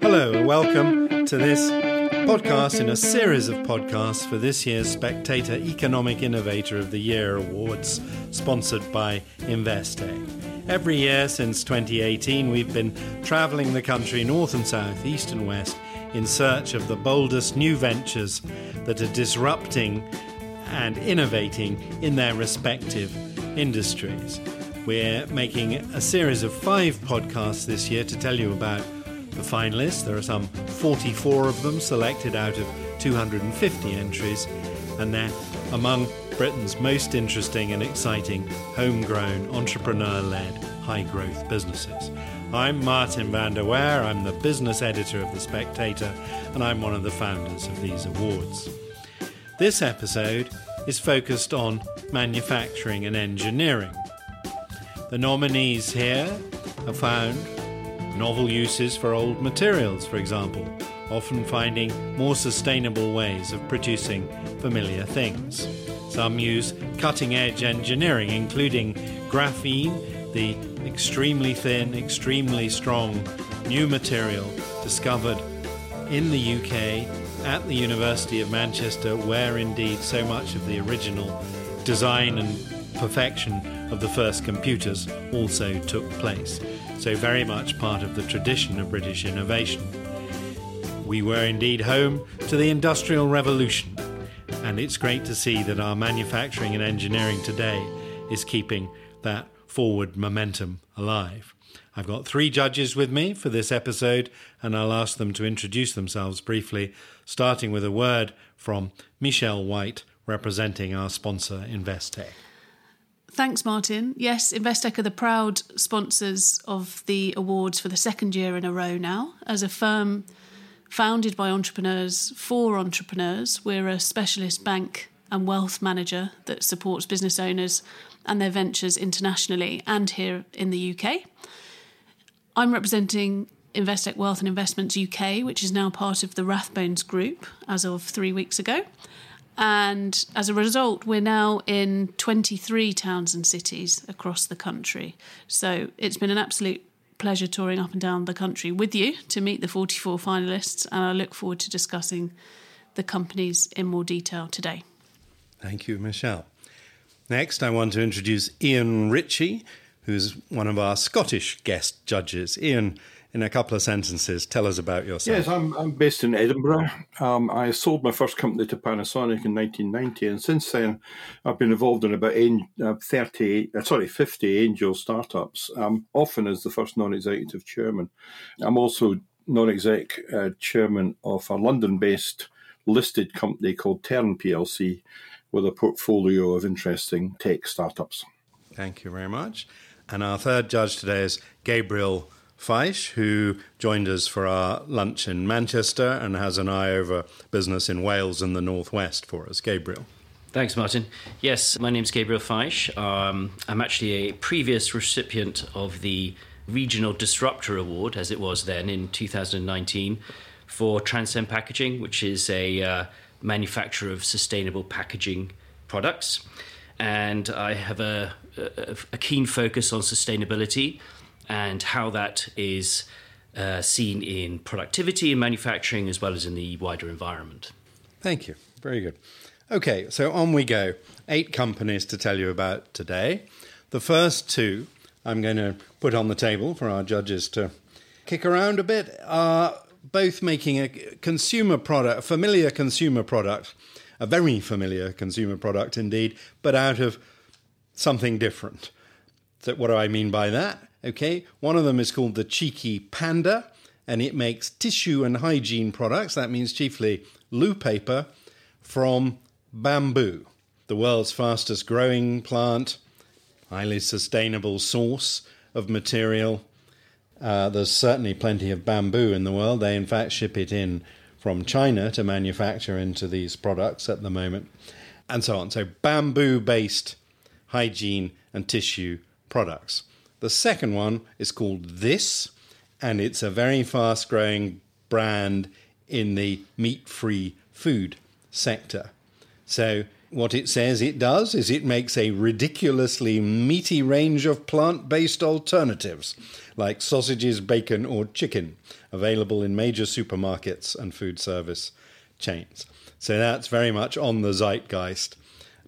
Hello, and welcome to this podcast in a series of podcasts for this year's Spectator Economic Innovator of the Year Awards, sponsored by Investec. Every year since 2018, we've been travelling the country north and south, east and west, in search of the boldest new ventures that are disrupting and innovating in their respective industries. We're making a series of five podcasts this year to tell you about the finalists. There are some 44 of them selected out of 250 entries, and they're among Britain's most interesting and exciting homegrown, entrepreneur led, high growth businesses. I'm Martin Vander Weyer, I'm the business editor of The Spectator, and I'm one of the founders of these awards. This episode is focused on manufacturing and engineering. The nominees here have found novel uses for old materials, for example, often finding more sustainable ways of producing familiar things. Some use cutting edge engineering, including graphene, the extremely thin, extremely strong new material discovered in the UK at the University of Manchester, where indeed so much of the original design and perfection of the first computers also took place. So, very much part of the tradition of British innovation. We were indeed home to the Industrial Revolution, and it's great to see that our manufacturing and engineering today is keeping that forward momentum alive. I've got three judges with me for this episode, and I'll ask them to introduce themselves briefly, starting with a word from Michelle White, representing our sponsor, Investec. Thanks, Martin. Yes, Investec are the proud sponsors of the awards for the second year in a row now. As a firm founded by entrepreneurs for entrepreneurs, we're a specialist bank and wealth manager that supports business owners and their ventures internationally and here in the UK. I'm representing Investec Wealth and Investments UK, which is now part of the Rathbones Group as of three weeks ago. And as a result, we're now in 23 towns and cities across the country. So it's been an absolute pleasure touring up and down the country with you to meet the 44 finalists. And I look forward to discussing the companies in more detail today. Thank you, Michelle. Next, I want to introduce Ian Ritchie, who's one of our Scottish guest judges. Ian, in a couple of sentences, tell us about yourself. Yes, I'm, I'm based in Edinburgh. Um, I sold my first company to Panasonic in 1990, and since then, I've been involved in about uh, 30, uh, sorry, 50 angel startups, um, often as the first non executive chairman. I'm also non exec uh, chairman of a London based listed company called Tern PLC with a portfolio of interesting tech startups. Thank you very much. And our third judge today is Gabriel Fysh, who joined us for our lunch in Manchester and has an eye over business in Wales and the Northwest for us. Gabriel. Thanks, Martin. Yes, my name's Gabriel Fysh. Um, I'm actually a previous recipient of the Regional Disruptor Award, as it was then in 2019, for Transcend Packaging, which is a uh, manufacturer of sustainable packaging products. And I have a, a, a keen focus on sustainability and how that is uh, seen in productivity in manufacturing as well as in the wider environment. Thank you. Very good. Okay, so on we go. Eight companies to tell you about today. The first two I'm going to put on the table for our judges to kick around a bit are both making a consumer product, a familiar consumer product, a very familiar consumer product indeed, but out of something different. So, what do I mean by that? Okay, one of them is called the Cheeky Panda, and it makes tissue and hygiene products. That means chiefly loo paper from bamboo, the world's fastest growing plant, highly sustainable source of material uh, there's certainly plenty of bamboo in the world. They, in fact, ship it in from China to manufacture into these products at the moment, and so on. So, bamboo based hygiene and tissue products. The second one is called This, and it's a very fast growing brand in the meat free food sector. So, what it says it does is it makes a ridiculously meaty range of plant based alternatives, like sausages, bacon, or chicken, available in major supermarkets and food service chains. So that's very much on the zeitgeist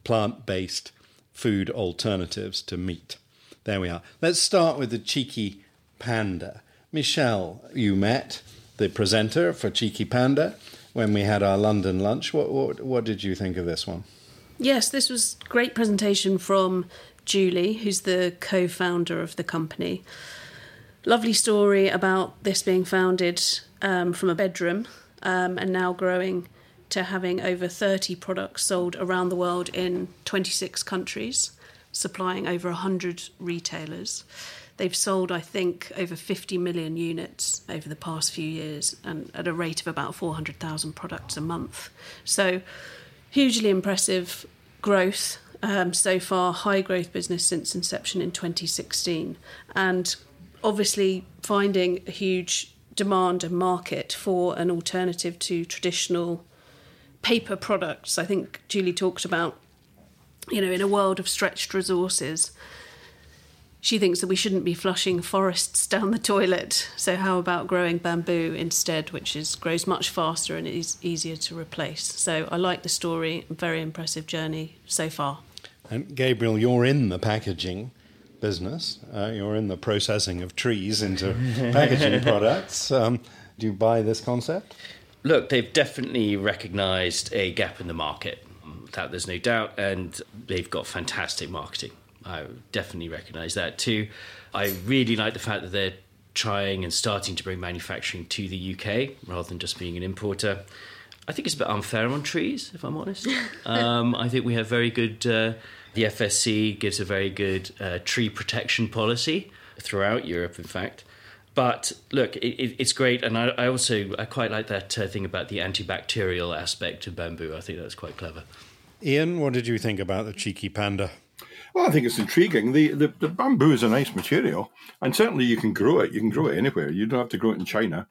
plant based food alternatives to meat. There we are. Let's start with the Cheeky Panda. Michelle, you met the presenter for Cheeky Panda when we had our London lunch. What, what, what did you think of this one? Yes, this was great presentation from Julie, who's the co-founder of the company. Lovely story about this being founded um, from a bedroom um, and now growing to having over 30 products sold around the world in 26 countries, supplying over 100 retailers. They've sold, I think, over 50 million units over the past few years and at a rate of about 400,000 products a month. So, hugely impressive growth um, so far, high growth business since inception in 2016. And obviously, finding a huge demand and market for an alternative to traditional paper products. I think Julie talked about, you know, in a world of stretched resources, she thinks that we shouldn't be flushing forests down the toilet. So how about growing bamboo instead, which is grows much faster and is easier to replace? So I like the story. Very impressive journey so far. And Gabriel, you're in the packaging business. Uh, you're in the processing of trees into packaging products. Um, do you buy this concept? Look, they've definitely recognised a gap in the market. That there's no doubt, and they've got fantastic marketing. I definitely recognise that too. I really like the fact that they're trying and starting to bring manufacturing to the UK rather than just being an importer. I think it's a bit unfair on trees, if I'm honest. um, I think we have very good. Uh, the FSC gives a very good uh, tree protection policy throughout Europe, in fact. But look, it, it, it's great, and I, I, also I quite like that uh, thing about the antibacterial aspect of bamboo. I think that's quite clever. Ian, what did you think about the cheeky panda? Well, I think it's intriguing. The, the, the bamboo is a nice material, and certainly you can grow it. You can grow it anywhere. You don't have to grow it in China.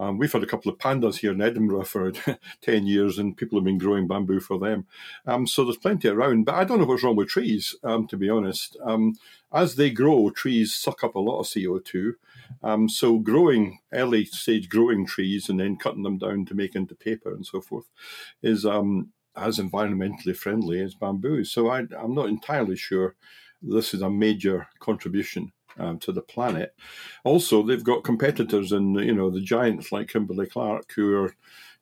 Um, we've had a couple of pandas here in Edinburgh for 10 years, and people have been growing bamboo for them. Um, so there's plenty around. But I don't know what's wrong with trees, um, to be honest. Um, as they grow, trees suck up a lot of CO2. Um, so growing early stage growing trees and then cutting them down to make into paper and so forth is um, as environmentally friendly as bamboo. So I, am not entirely sure this is a major contribution um, to the planet. Also, they've got competitors and you know the giants like Kimberly Clark who are,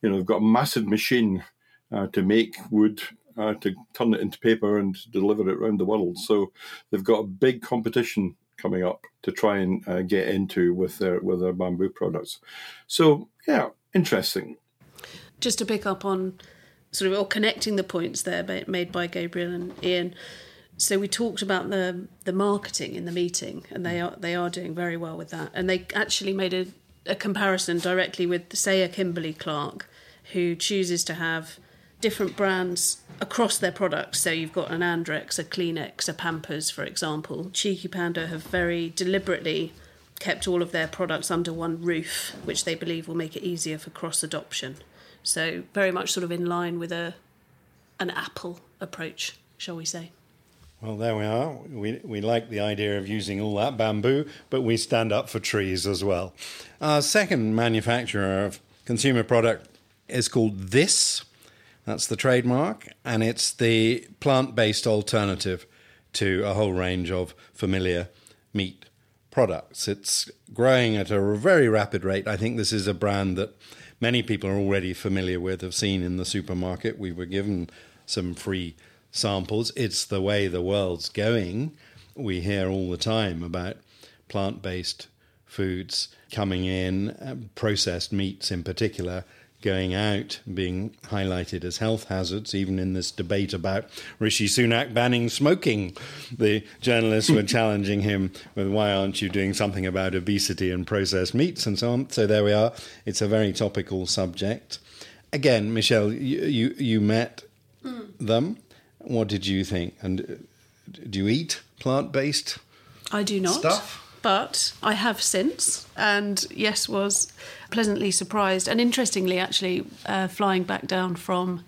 you know, they've got a massive machine uh, to make wood. Uh, to turn it into paper and deliver it around the world. So they've got a big competition coming up to try and uh, get into with their with their bamboo products. So yeah, interesting. Just to pick up on sort of or connecting the points there made by Gabriel and Ian. So we talked about the the marketing in the meeting, and they are they are doing very well with that. And they actually made a, a comparison directly with say a Kimberly Clark, who chooses to have different brands across their products. So you've got an Andrex, a Kleenex, a Pampers, for example. Cheeky Panda have very deliberately kept all of their products under one roof, which they believe will make it easier for cross adoption. So very much sort of in line with a an Apple approach, shall we say. Well, there we are. We, we like the idea of using all that bamboo, but we stand up for trees as well. Our second manufacturer of consumer product is called This. That's the trademark, and it's the plant based alternative to a whole range of familiar meat products. It's growing at a very rapid rate. I think this is a brand that many people are already familiar with, have seen in the supermarket. We were given some free samples. It's the way the world's going. We hear all the time about plant based foods coming in, uh, processed meats in particular, going out, being highlighted as health hazards, even in this debate about Rishi Sunak banning smoking. The journalists were challenging him with why aren't you doing something about obesity and processed meats and so on. So there we are. It's a very topical subject. Again, Michelle, you you, you met mm. them. What did you think? And uh, do you eat plant based? I do not. Stuff? But I have since, and yes, was pleasantly surprised. And interestingly, actually, uh, flying back down from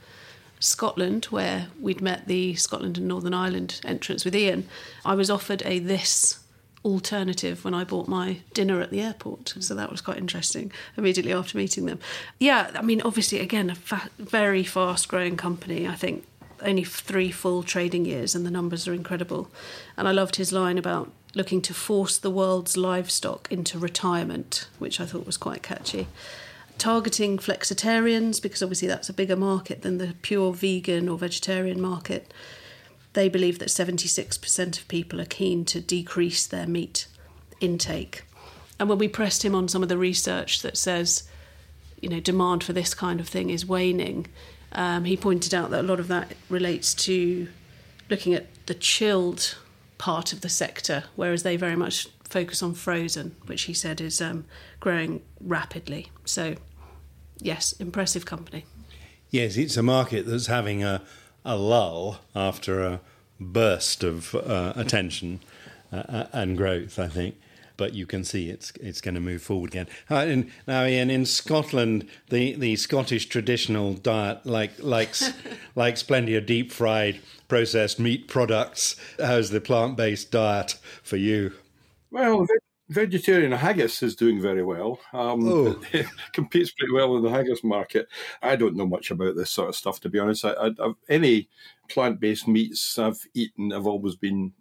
Scotland, where we'd met the Scotland and Northern Ireland entrance with Ian, I was offered a this alternative when I bought my dinner at the airport. So that was quite interesting immediately after meeting them. Yeah, I mean, obviously, again, a fa- very fast growing company. I think only three full trading years, and the numbers are incredible. And I loved his line about looking to force the world's livestock into retirement, which I thought was quite catchy. Targeting flexitarians, because obviously that's a bigger market than the pure vegan or vegetarian market. They believe that 76% of people are keen to decrease their meat intake. And when we pressed him on some of the research that says, you know, demand for this kind of thing is waning, um, he pointed out that a lot of that relates to looking at the chilled part of the sector, whereas they very much focus on frozen, which he said is um, growing rapidly. So, yes, impressive company. Yes, it's a market that's having a, a lull after a burst of uh, attention uh, and growth, I think but you can see it's it's going to move forward again. Uh, in, now, Ian, in Scotland, the, the Scottish traditional diet like likes likes plenty of deep fried processed meat products. How's the plant based diet for you? Well, vegetarian haggis is doing very well. Um, oh. It competes pretty well in the haggis market. I don't know much about this sort of stuff, to be honest. I, I, any plant based meats I've eaten have always been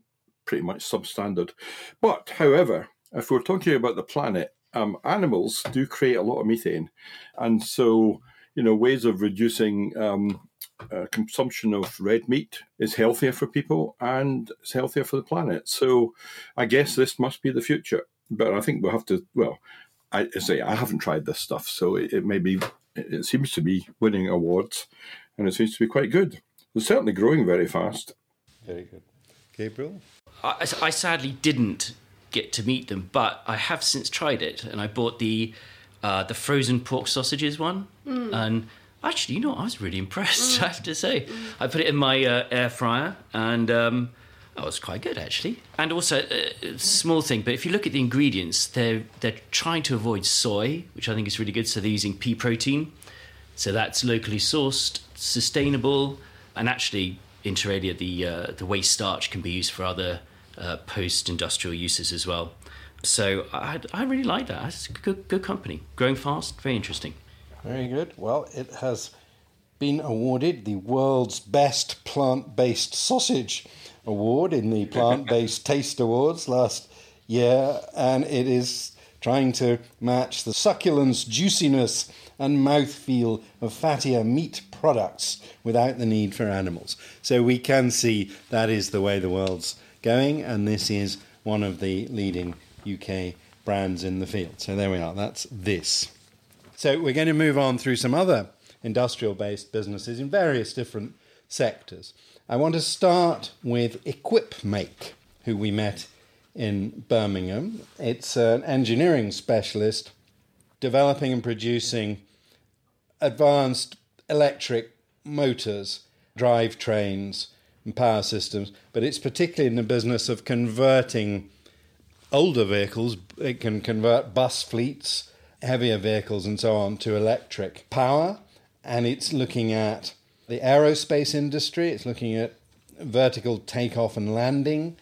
pretty much substandard. But, however, if we're talking about the planet, um, animals do create a lot of methane, and so you know ways of reducing um, uh, consumption of red meat is healthier for people and it's healthier for the planet. So I guess this must be the future. But I think we'll have to. Well, I say I haven't tried this stuff, so it, it may be. It seems to be winning awards, and it seems to be quite good. It's certainly growing very fast. Very good, Gabriel. I, I sadly didn't get to meet them, but I have since tried it, and I bought the uh, the frozen pork sausages one, mm. and actually, you know, I was really impressed. Mm. I have to say, mm. I put it in my uh, air fryer, and um, that was quite good actually. And also, uh, small thing, but if you look at the ingredients, they're they're trying to avoid soy, which I think is really good. So they're using pea protein, so that's locally sourced, sustainable, and actually, inter alia, the uh, the waste starch can be used for other uh, post-industrial uses as well. So I, I really like that. It's a good, good company, growing fast, very interesting. Very good. Well, it has been awarded the world's best plant-based sausage award in the plant-based taste awards last year, and it is trying to match the succulence, juiciness, and mouthfeel of fattier meat products without the need for animals. So we can see that is the way the world's going, and this is one of the leading UK brands in the field. So there we are, that's this. So we're going to move on through some other industrial based businesses in various different sectors. I want to start with Equipmake, who we met in Birmingham. It's an engineering specialist developing and producing advanced electric motors, drivetrains, and power systems, but it's particularly in the business of converting older vehicles. It can convert bus fleets, heavier vehicles, and so on to electric power. And it's looking at the aerospace industry, it's looking at vertical takeoff and landing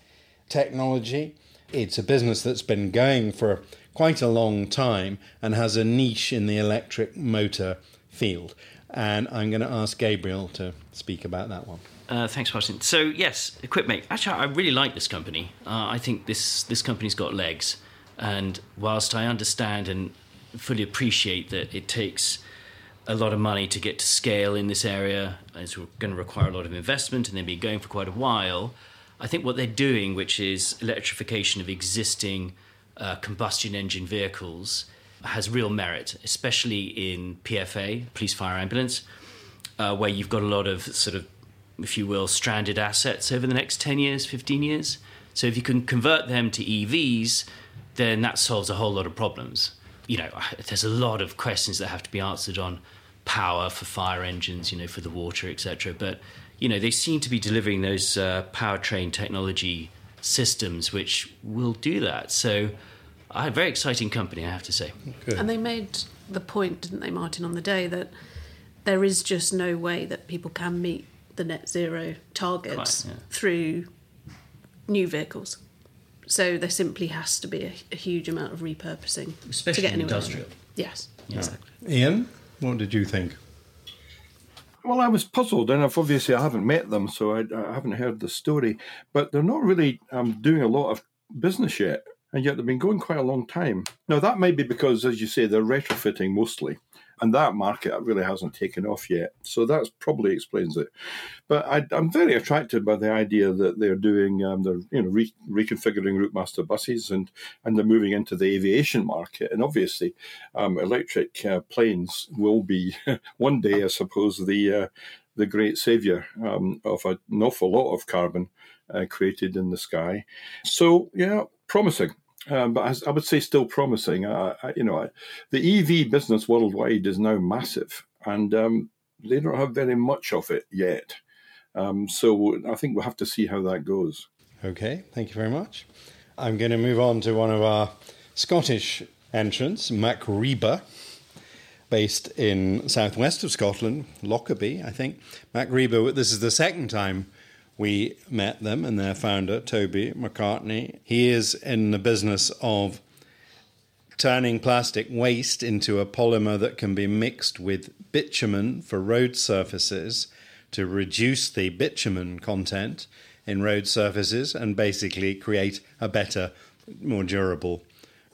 technology. It's a business that's been going for quite a long time and has a niche in the electric motor field. And I'm going to ask Gabriel to speak about that one. Uh, thanks, Martin. So yes, Equipmake. Actually, I really like this company. Uh, I think this this company's got legs, and whilst I understand and fully appreciate that it takes a lot of money to get to scale in this area, it's going to require a lot of investment, and they've been going for quite a while. I think what they're doing, which is electrification of existing uh, combustion engine vehicles, has real merit, especially in PFA, police, fire, ambulance, uh, where you've got a lot of sort of if you will, stranded assets over the next 10 years, 15 years. So if you can convert them to EVs, then that solves a whole lot of problems. You know, there's a lot of questions that have to be answered on power for fire engines, you know, for the water, etc. But you know, they seem to be delivering those uh, powertrain technology systems which will do that. So, a very exciting company, I have to say. Good. And they made the point, didn't they, Martin, on the day that there is just no way that people can meet the net zero targets Quite, yeah. through new vehicles. So there simply has to be a, a huge amount of repurposing Especially to get anywhere. industrial. Yes, exactly. Ian, what did you think? Well, I was puzzled, and I've obviously I haven't met them, so I, I haven't heard the story. But they're not really um, doing a lot of business yet, and yet they've been going quite a long time. Now that may be because, as you say, they're retrofitting mostly, and that market really hasn't taken off yet. So that probably explains it. But I, I'm very attracted by the idea that they're doing, um, they're you know re- reconfiguring Routemaster buses, and and they're moving into the aviation market, and obviously, um, electric uh, planes will be one day, I suppose, the uh, the great savior um, of an awful lot of carbon uh, created in the sky. So yeah, promising. Um, but as I would say, still promising. Uh, I, you know, I- the EV business worldwide is now massive, and um, they don't have very much of it yet. Um, so I think we'll have to see how that goes. Okay, thank you very much. I'm going to move on to one of our Scottish entrants, MacRebur, based in southwest of Scotland, Lockerbie, I think. MacRebur, this is the second time we met them and their founder, Toby McCartney. He is in the business of turning plastic waste into a polymer that can be mixed with bitumen for road surfaces to reduce the bitumen content in road surfaces and basically create a better, more durable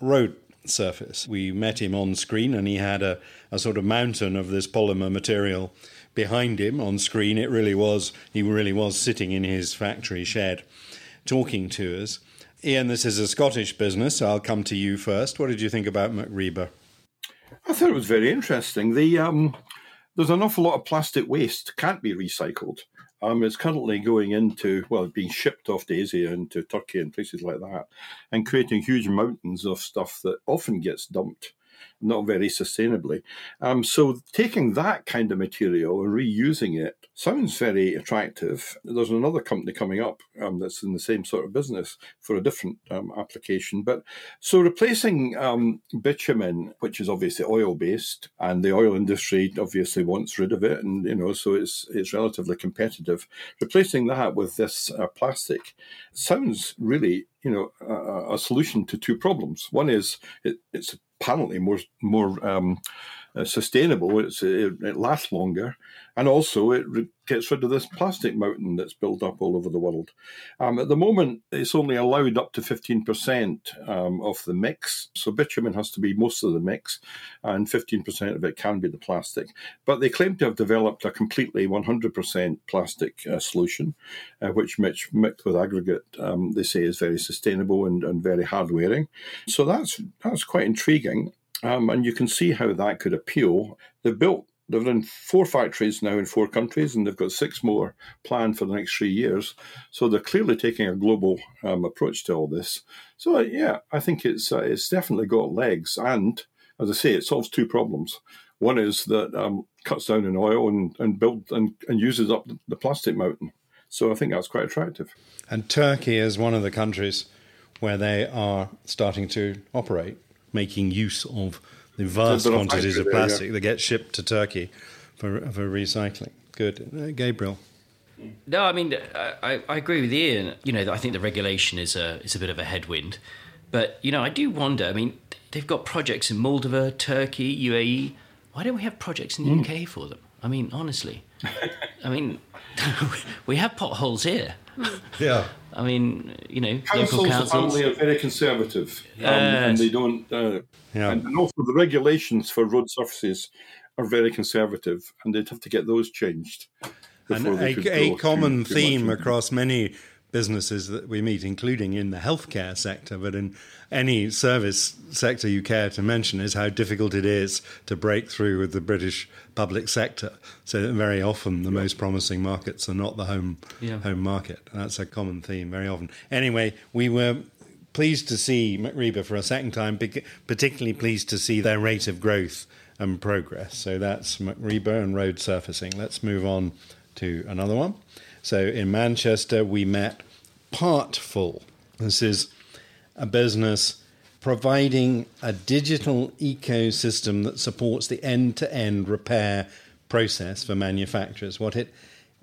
road surface. We met him on screen and he had a, a sort of mountain of this polymer material behind him on screen. It really was, he really was sitting in his factory shed talking to us. Ian, this is a Scottish business, so I'll come to you first. What did you think about MacRebur? I thought it was very interesting. The um, there's an awful lot of plastic waste can't be recycled. Um, it's currently going into well, being shipped off to Asia into Turkey and places like that, and creating huge mountains of stuff that often gets dumped, not very sustainably. Um, so taking that kind of material and reusing it sounds very attractive. There's another company coming up um, that's in the same sort of business for a different um, application. But so replacing um, bitumen, which is obviously oil based, and the oil industry obviously wants rid of it, and you know, so it's it's relatively competitive. Replacing that with this uh, plastic sounds really, you know, a, a solution to two problems. One is it, it's apparently more more um, uh, sustainable. It's, it, it lasts longer, and also it re- gets rid of this plastic mountain that's built up all over the world. Um, at the moment, it's only allowed up to fifteen percent um, of the mix, so bitumen has to be most of the mix, and fifteen percent of it can be the plastic. But they claim to have developed a completely one hundred percent plastic uh, solution, uh, which mixed, mixed with aggregate um, they say is very sustainable and, and very hard wearing. So that's that's quite intriguing. Um, and you can see how that could appeal. They've built, they've done four factories now in four countries, and they've got six more planned for the next three years. So they're clearly taking a global um, approach to all this. So uh, yeah, I think it's uh, it's definitely got legs, and as I say, it solves two problems. One is that um, cuts down in oil and and build and, and uses up the plastic mountain. So I think that's quite attractive. And Turkey is one of the countries where they are starting to operate, making use of the vast There's a bit of quantities of factory there, yeah. plastic that get shipped to Turkey for, for recycling. Good. Uh, Gabriel. No, I mean, I, I- I agree with Ian. You know, I think the regulation is a is a bit of a headwind, but you know, I do wonder. I mean, they've got projects in Moldova, Turkey, UAE. Why don't we have projects in the UK for them? I mean, honestly, I mean, we have potholes here. Yeah. I mean, you know, Councils local councils. apparently are very conservative, um, Yes. and they don't. Uh, Yeah. and, and also, the regulations for road surfaces are very conservative, and they'd have to get those changed. And a, a common too- too theme across many businesses that we meet, including in the healthcare sector, but in any service sector you care to mention, is how difficult it is to break through with the British public sector. So that very often the most promising markets are not the home Yeah. home market. That's a common theme very often. Anyway, we were pleased to see MacRebur for a second time, particularly pleased to see their rate of growth and progress. So that's MacRebur and road surfacing. Let's move on to another one. So in Manchester, we met Partful. This is a business providing a digital ecosystem that supports the end to end repair, process for manufacturers. What it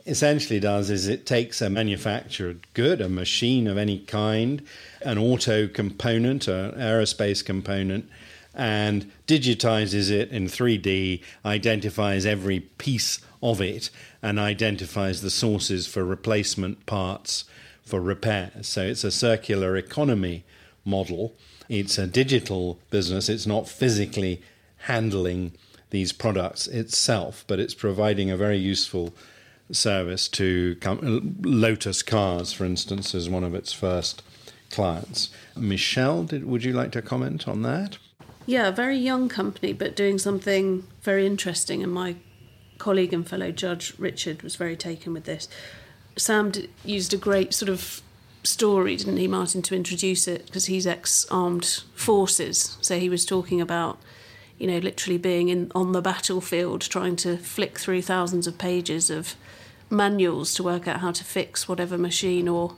essentially does is it takes a manufactured good, a machine of any kind, an auto component, an aerospace component, and digitizes it in 3D, identifies every piece of it, and identifies the sources for replacement parts for repairs. So it's a circular economy model. It's a digital business. It's not physically handling these products itself, but it's providing a very useful service to Lotus Cars, for instance, as one of its first clients. Michelle, did, would you like to comment on that? Yeah, a very young company, but doing something very interesting. And my colleague and fellow judge Richard was very taken with this. Sam d- used a great sort of story, didn't he, Martin, to introduce it because he's ex armed forces. So he was talking about, you know, literally being in on the battlefield, trying to flick through thousands of pages of manuals to work out how to fix whatever machine or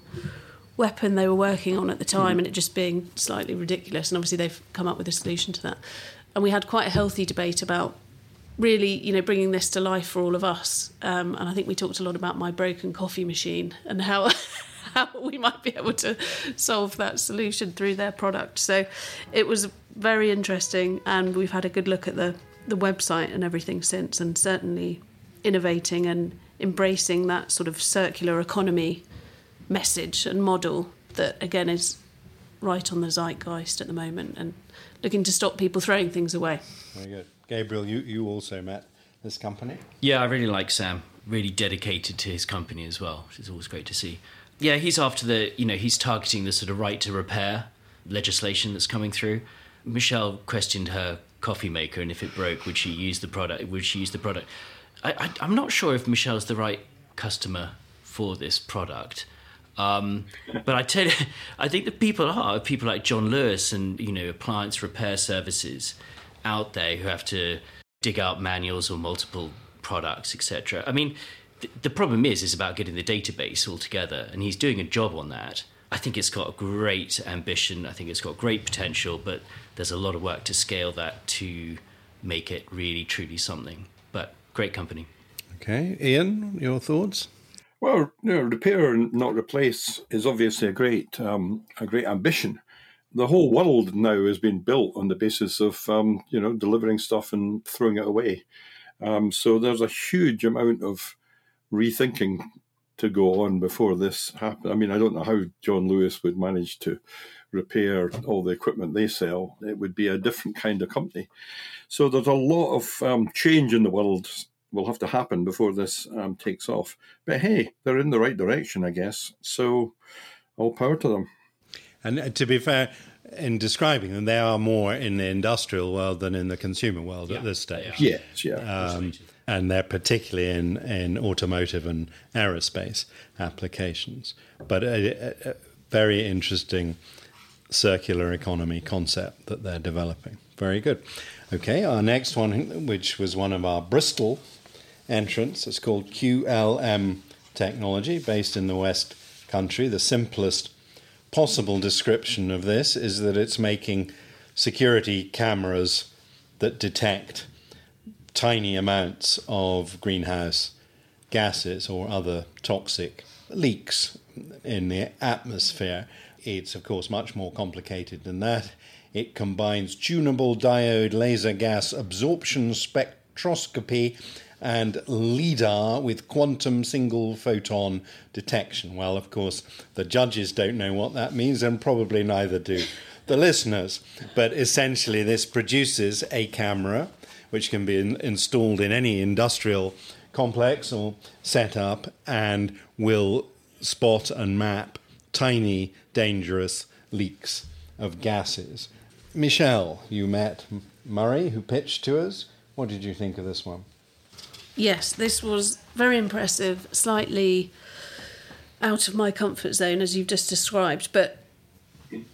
weapon they were working on at the time, mm. and it just being slightly ridiculous. And obviously, they've come up with a solution to that. And we had quite a healthy debate about really, you know, bringing this to life for all of us. Um, and I think we talked a lot about my broken coffee machine and how. how we might be able to solve that solution through their product. So it was very interesting, and we've had a good look at the, the website and everything since, and certainly innovating and embracing that sort of circular economy message and model that again is right on the zeitgeist at the moment and looking to stop people throwing things away. Very good. Gabriel, you, you also met this company? Yeah, I really like Sam. Really dedicated to his company as well, which is always great to see. Yeah, he's after the, you know, he's targeting the sort of right to repair legislation that's coming through. Michelle questioned her coffee maker and if it broke, would she use the product? Would she use the product? I, am not sure if Michelle's the right customer for this product. Um, but I tell you, I think the people are people like John Lewis and you know appliance repair services out there who have to dig out manuals or multiple products, etc. I mean, th- the problem is is about getting the database all together, and he's doing a job on that. I think it's got a great ambition. I think it's got great potential, but there's a lot of work to scale that to make it really truly something. But great company. Okay, Ian, your thoughts? Well, you know, repair and not replace is obviously a great um, a great ambition. The whole world now has been built on the basis of um, you know delivering stuff and throwing it away. Um, so there's a huge amount of rethinking to go on before this happens. I mean, I don't know how John Lewis would manage to repair all the equipment they sell. It would be a different kind of company. So there's a lot of um, change in the world will have to happen before this um, takes off. But hey, they're in the right direction, I guess. So all power to them. And uh, to be fair, in describing them, they are more in the industrial world than in the consumer world yeah, at this stage. Yes, yeah. Um, and they're particularly in, in automotive and aerospace applications. But a, a very interesting circular economy concept that they're developing. Very good. Okay, our next one, which was one of our Bristol entrants, it's called QLM Technology, based in the West Country. The simplest possible description of this is that it's making security cameras that detect tiny amounts of greenhouse gases or other toxic leaks in the atmosphere. It's, of course, much more complicated than that. It combines tunable diode laser gas absorption spectroscopy and LIDAR with quantum single photon detection. Well, of course, the judges don't know what that means, and probably neither do the listeners. But essentially, this produces a camera which can be in, installed in any industrial complex or setup and will spot and map tiny, dangerous leaks of gases. Michelle, you met Murray, who pitched to us. What did you think of this one? Yes, this was very impressive, slightly out of my comfort zone, as you've just described. But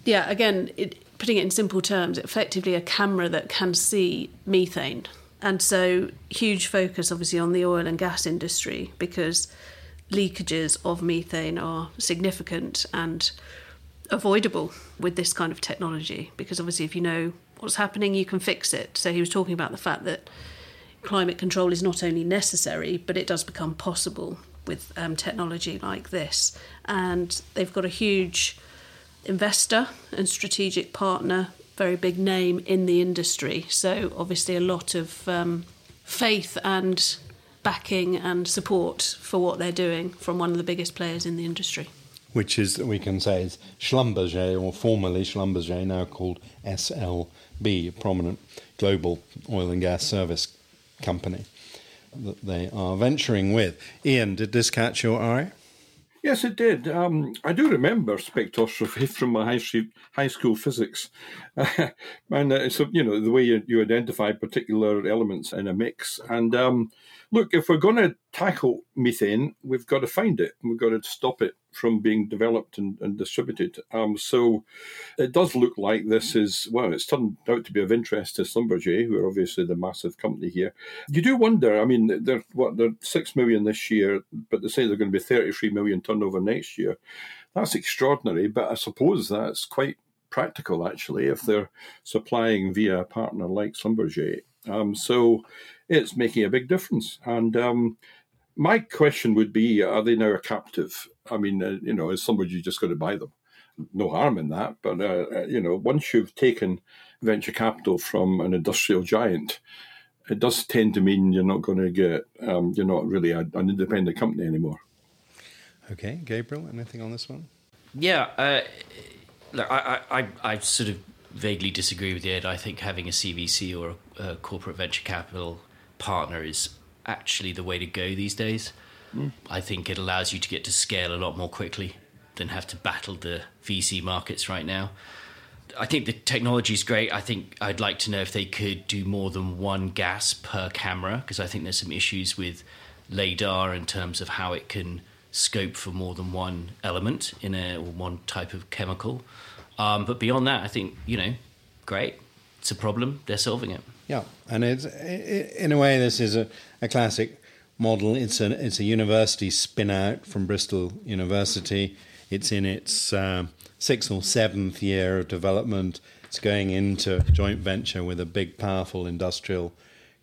yeah, again, it, putting it in simple terms, effectively a camera that can see methane. And so, huge focus obviously on the oil and gas industry because leakages of methane are significant and avoidable with this kind of technology. Because obviously, if you know what's happening, you can fix it. So, he was talking about the fact that climate control is not only necessary, but it does become possible with um, technology like this. And they've got a huge investor and strategic partner, very big name in the industry. So, obviously, a lot of um, faith and backing and support for what they're doing from one of the biggest players in the industry. Which is, we can say, is Schlumberger, or formerly Schlumberger, now called SLB, a prominent global oil and gas service company that they are venturing with. Ian, did this catch your eye? Yes, it did. Um, I do remember spectroscopy from my high, high school physics, and uh, so you know the way you, you, identify particular elements in a mix. And um, look, if we're going to tackle methane, we've got to find it. We've got to stop it from being developed and, and distributed. Um, so it does look like this is, well, it's turned out to be of interest to Schlumberger, who are obviously the massive company here. You do wonder, I mean, they're, what, they're 6 million this year, but they say they're going to be 33 million turnover next year. That's extraordinary, but I suppose that's quite practical actually if they're supplying via a partner like Schlumberger. Um, so it's making a big difference. And um, my question would be: Are they now a captive? I mean, uh, you know, is somebody you just going to buy them? No harm in that, but uh, uh, you know, once you've taken venture capital from an industrial giant, it does tend to mean you're not going to get, um, you're not really a, an independent company anymore. Okay, Gabriel, anything on this one? Yeah, uh, look, I, I, I sort of vaguely disagree with Ed. I think having a CVC or a, a corporate venture capital partner is actually the way to go these days. I think it allows you to get to scale a lot more quickly than have to battle the VC markets right now. I think the technology is great. I think I'd like to know if they could do more than one gas per camera because I think there's some issues with LiDAR in terms of how it can scope for more than one element in a or one type of chemical. Um, but beyond that, I think you know, great. It's a problem. They're solving it. Yeah, and it's in a way this is a, a classic model. It's a it's a university spin out from Bristol University. It's in its uh, sixth or seventh year of development. It's going into joint venture with a big, powerful industrial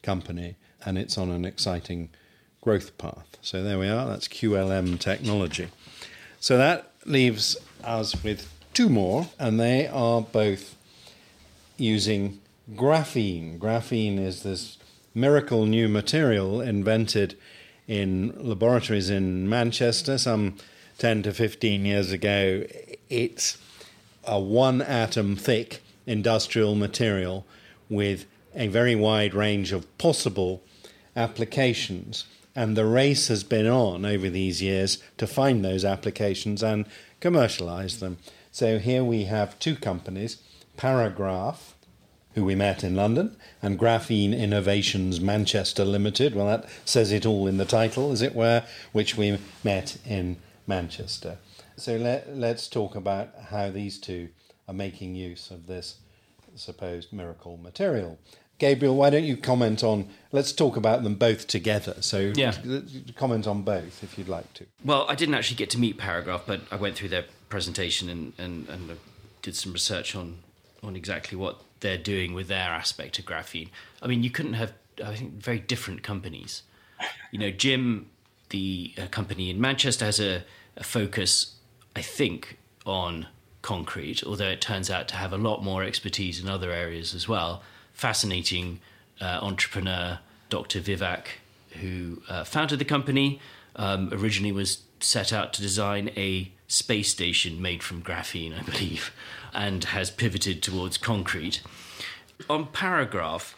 company, and it's on an exciting growth path. So there we are. That's QLM technology. So that leaves us with two more, and they are both using graphene. Graphene is this miracle new material invented in laboratories in Manchester some 10 to 15 years ago. It's a one atom thick industrial material with a very wide range of possible applications. And the race has been on over these years to find those applications and commercialize them. So here we have two companies, Paragraf, who we met in London, and Graphene Innovations Manchester Limited. Well, that says it all in the title, as it were, which we met in Manchester. So let, let's talk about how these two are making use of this supposed miracle material. Gabriel, why don't you comment on? Let's talk about them both together. So, yeah. comment on both if you'd like to. Well, I didn't actually get to meet Paragraf, but I went through their presentation and, and, and did some research on on exactly what they're doing with their aspect of graphene. I mean, you couldn't have, I think, very different companies. You know, GIM, the uh, company in Manchester, has a, a focus, I think, on concrete, although it turns out to have a lot more expertise in other areas as well. Fascinating uh, entrepreneur, Dr. Vivek, who uh, founded the company, um, originally was set out to design a space station made from graphene, I believe and has pivoted towards concrete. On Paragraf,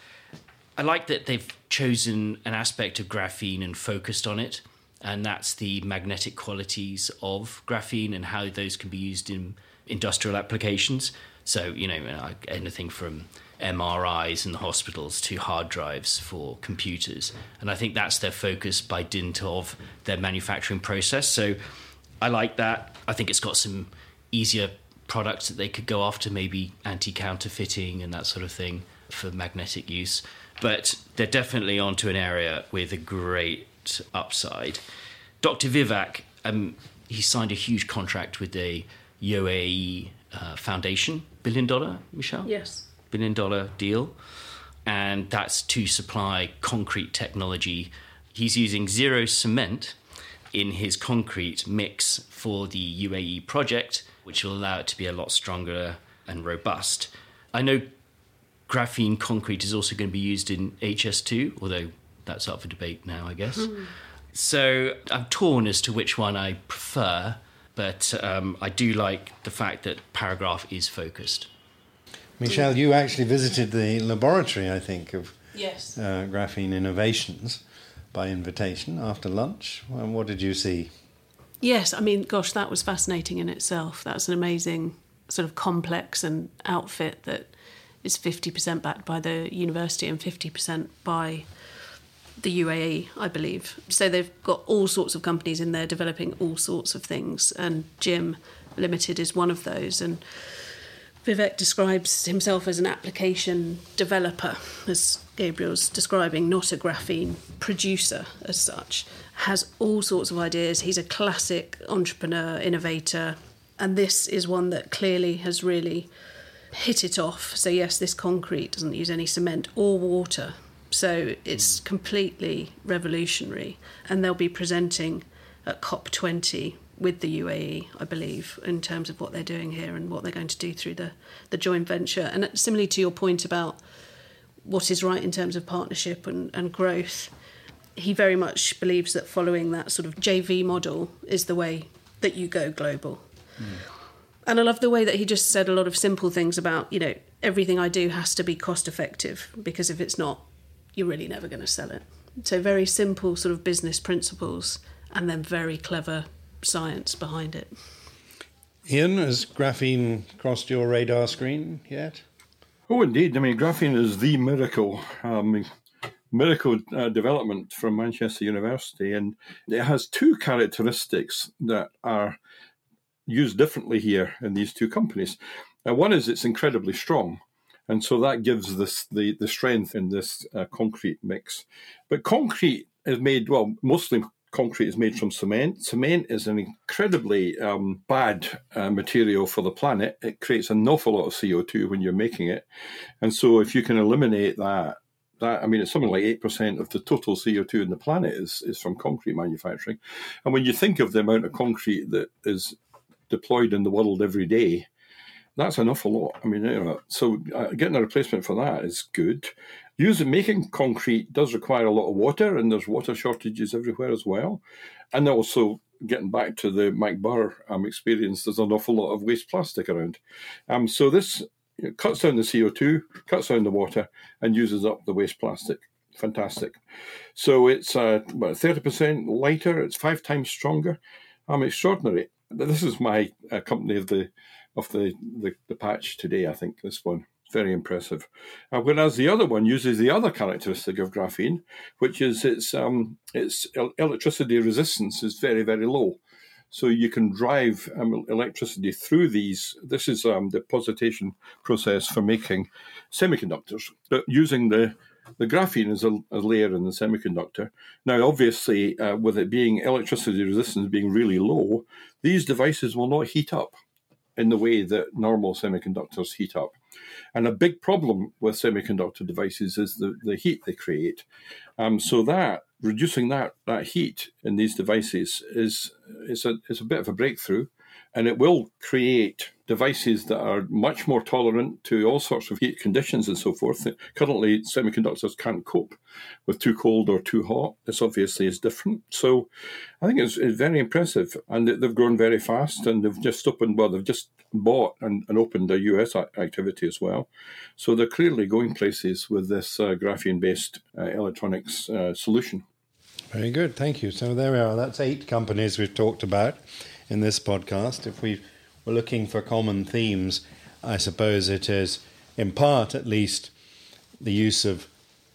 I like that they've chosen an aspect of graphene and focused on it, and that's the magnetic qualities of graphene and how those can be used in industrial applications. So, you know, anything from MRIs in the hospitals to hard drives for computers. And I think that's their focus by dint of their manufacturing process. So I like that. I think it's got some easier products that they could go after, maybe anti counterfeiting and that sort of thing for magnetic use. But they're definitely onto an area with a great upside. Dr. Vivek, um, he signed a huge contract with the UAE uh, Foundation, billion dollar, Michelle? Yes. Billion dollar deal. and that's to supply concrete technology. He's using zero cement in his concrete mix for the UAE project, which will allow it to be a lot stronger and robust. I know graphene concrete is also going to be used in HS2, although that's up for debate now, I guess. Mm. So I'm torn as to which one I prefer, but um, I do like the fact that Paragraf is focused. Michelle, you actually visited the laboratory, I think, of yes. uh, Graphene Innovations by invitation after lunch. And what did you see? Yes, I mean, gosh, that was fascinating in itself. That's an amazing sort of complex and outfit that is 50% backed by the university and 50% by the UAE, I believe. So they've got all sorts of companies in there developing all sorts of things, and GIM Limited is one of those. And Vivek describes himself as an application developer, as Gabriel's describing, not a graphene producer as such. Has all sorts of ideas. He's a classic entrepreneur, innovator, and this is one that clearly has really hit it off. So, yes, this concrete doesn't use any cement or water. So, it's hmm. completely revolutionary. And they'll be presenting at COP20 with the UAE, I believe, in terms of what they're doing here and what they're going to do through the, the joint venture. And similarly to your point about what is right in terms of partnership and, and growth, he very much believes that following that sort of JV model is the way that you go global. Mm. And I love the way that he just said a lot of simple things about, you know, everything I do has to be cost effective because if it's not, you're really never going to sell it. So, very simple sort of business principles and then very clever science behind it. Ian, has graphene crossed your radar screen yet? Oh, indeed. I mean, graphene is the miracle. Um, miracle uh, development from Manchester University, and it has two characteristics that are used differently here in these two companies. Uh, one is it's incredibly strong, and so that gives this the the strength in this uh, concrete mix. But concrete is made well, mostly concrete is made from cement. Cement is an incredibly um, bad uh, material for the planet. It creates an awful lot of CO2 when you're making it. And so if you can eliminate that, that I mean, it's something like 8% of the total CO2 in the planet is, is from concrete manufacturing. And when you think of the amount of concrete that is deployed in the world every day, that's an awful lot. I mean, you know, so uh, getting a replacement for that is good. Using making concrete does require a lot of water, and there's water shortages everywhere as well. And also, getting back to the MacRebur um, experience, there's an awful lot of waste plastic around. Um, so this you know, cuts down the CO2, cuts down the water, and uses up the waste plastic. Fantastic. So it's uh, about 30% lighter, it's five times stronger. Um, extraordinary. This is my uh, company of the of the, the, the patch today, I think, this one very impressive. Uh, whereas the other one uses the other characteristic of graphene, which is its um, its electricity resistance is very very low. So you can drive um, electricity through these. This is um, the depositation process for making semiconductors, but using the the graphene as a, a layer in the semiconductor. Now, obviously, uh, with it being electricity resistance being really low, these devices will not heat up in the way that normal semiconductors heat up. And a big problem with semiconductor devices is the, the heat they create. Um, so that reducing that that heat in these devices is is a is a bit of a breakthrough, and it will create devices that are much more tolerant to all sorts of heat conditions and so forth. Currently, semiconductors can't cope with too cold or too hot. This obviously is different. So I think it's, it's very impressive. And they've grown very fast and they've just opened, well, they've just bought and, and opened a US activity as well. So they're clearly going places with this uh, graphene based uh, electronics uh, solution. Very good. Thank you. So there we are. That's eight companies we've talked about in this podcast. If we looking for common themes, I suppose it is, in part at least, the use of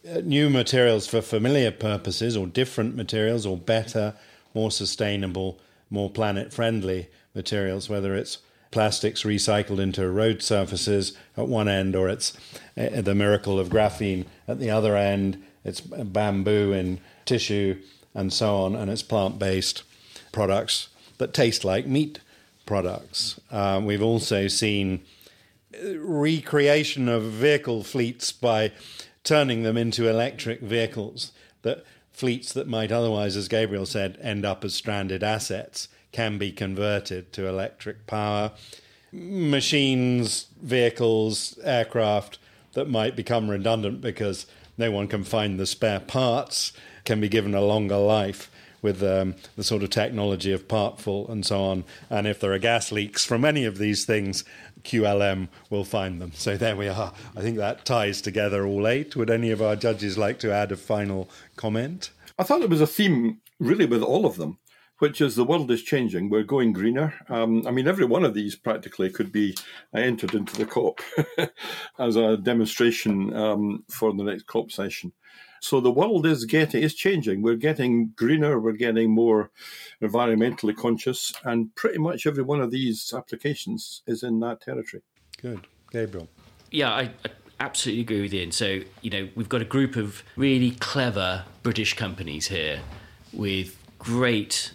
uh, new materials for familiar purposes, or different materials, or better, more sustainable, more planet friendly materials, whether it's plastics recycled into road surfaces at one end, or it's uh, the miracle of graphene at the other end, it's bamboo in tissue, and so on, and it's plant based products that taste like meat products. Um, we've also seen recreation of vehicle fleets by turning them into electric vehicles that fleets that might otherwise, as Gabriel said, end up as stranded assets can be converted to electric power. Machines, vehicles, aircraft that might become redundant because no one can find the spare parts can be given a longer life with um, the sort of technology of partful and so on. And if there are gas leaks from any of these things, QLM will find them. So there we are. I think that ties together all eight. Would any of our judges like to add a final comment? I thought it was a theme really with all of them which is the world is changing. We're going greener. Um, I mean, every one of these practically could be entered into the COP as a demonstration um, for the next COP session. So the world is getting is changing. We're getting greener. We're getting more environmentally conscious, and pretty much every one of these applications is in that territory. Good, Gabriel. Yeah, I, I absolutely agree with Ian. So you know, we've got a group of really clever British companies here with great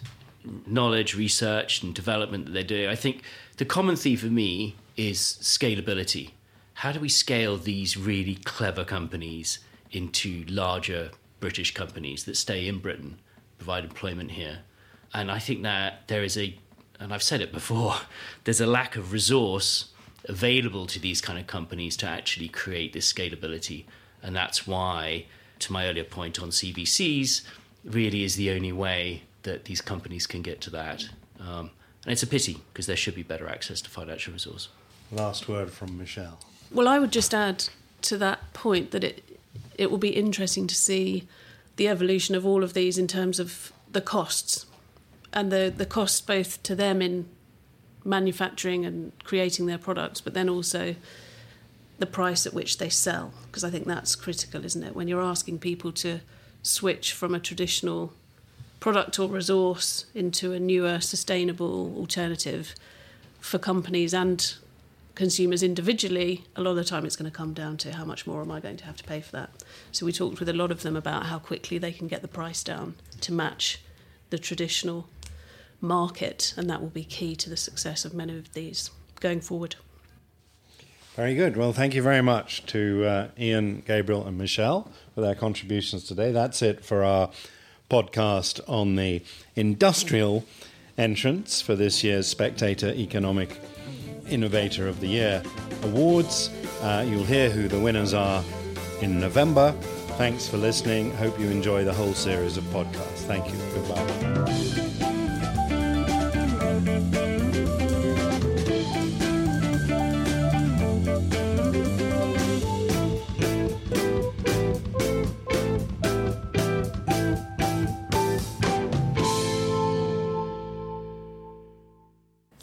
knowledge, research, and development that they're doing. I think the common theme for me is scalability. How do we scale these really clever companies into larger British companies that stay in Britain, provide employment here. And I think that there is a, and I've said it before, there's a lack of resource available to these kind of companies to actually create this scalability. And that's why, to my earlier point on CVCs, really is the only way that these companies can get to that. Um, and it's a pity because there should be better access to financial resource. Last word from Michelle. Well, I would just add to that point that it it will be interesting to see the evolution of all of these in terms of the costs and the, the costs both to them in manufacturing and creating their products, but then also the price at which they sell. Because I think that's critical, isn't it? When you're asking people to switch from a traditional product or resource into a newer, sustainable alternative for companies and consumers individually, a lot of the time it's going to come down to how much more am I going to have to pay for that. So we talked with a lot of them about how quickly they can get the price down to match the traditional market, and that will be key to the success of many of these going forward. Very good. Well, thank you very much to uh, Ian, Gabriel, and Michelle for their contributions today. That's it for our podcast on the industrial entrance for this year's Spectator Economic Innovator of the Year awards. Uh, you'll hear who the winners are in November. Thanks for listening. Hope you enjoy the whole series of podcasts. Thank you. Goodbye.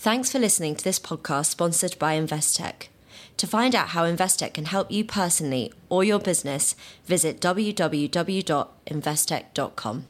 Thanks for listening to this podcast sponsored by Investec. To find out how Investec can help you personally or your business, visit www.investec.com.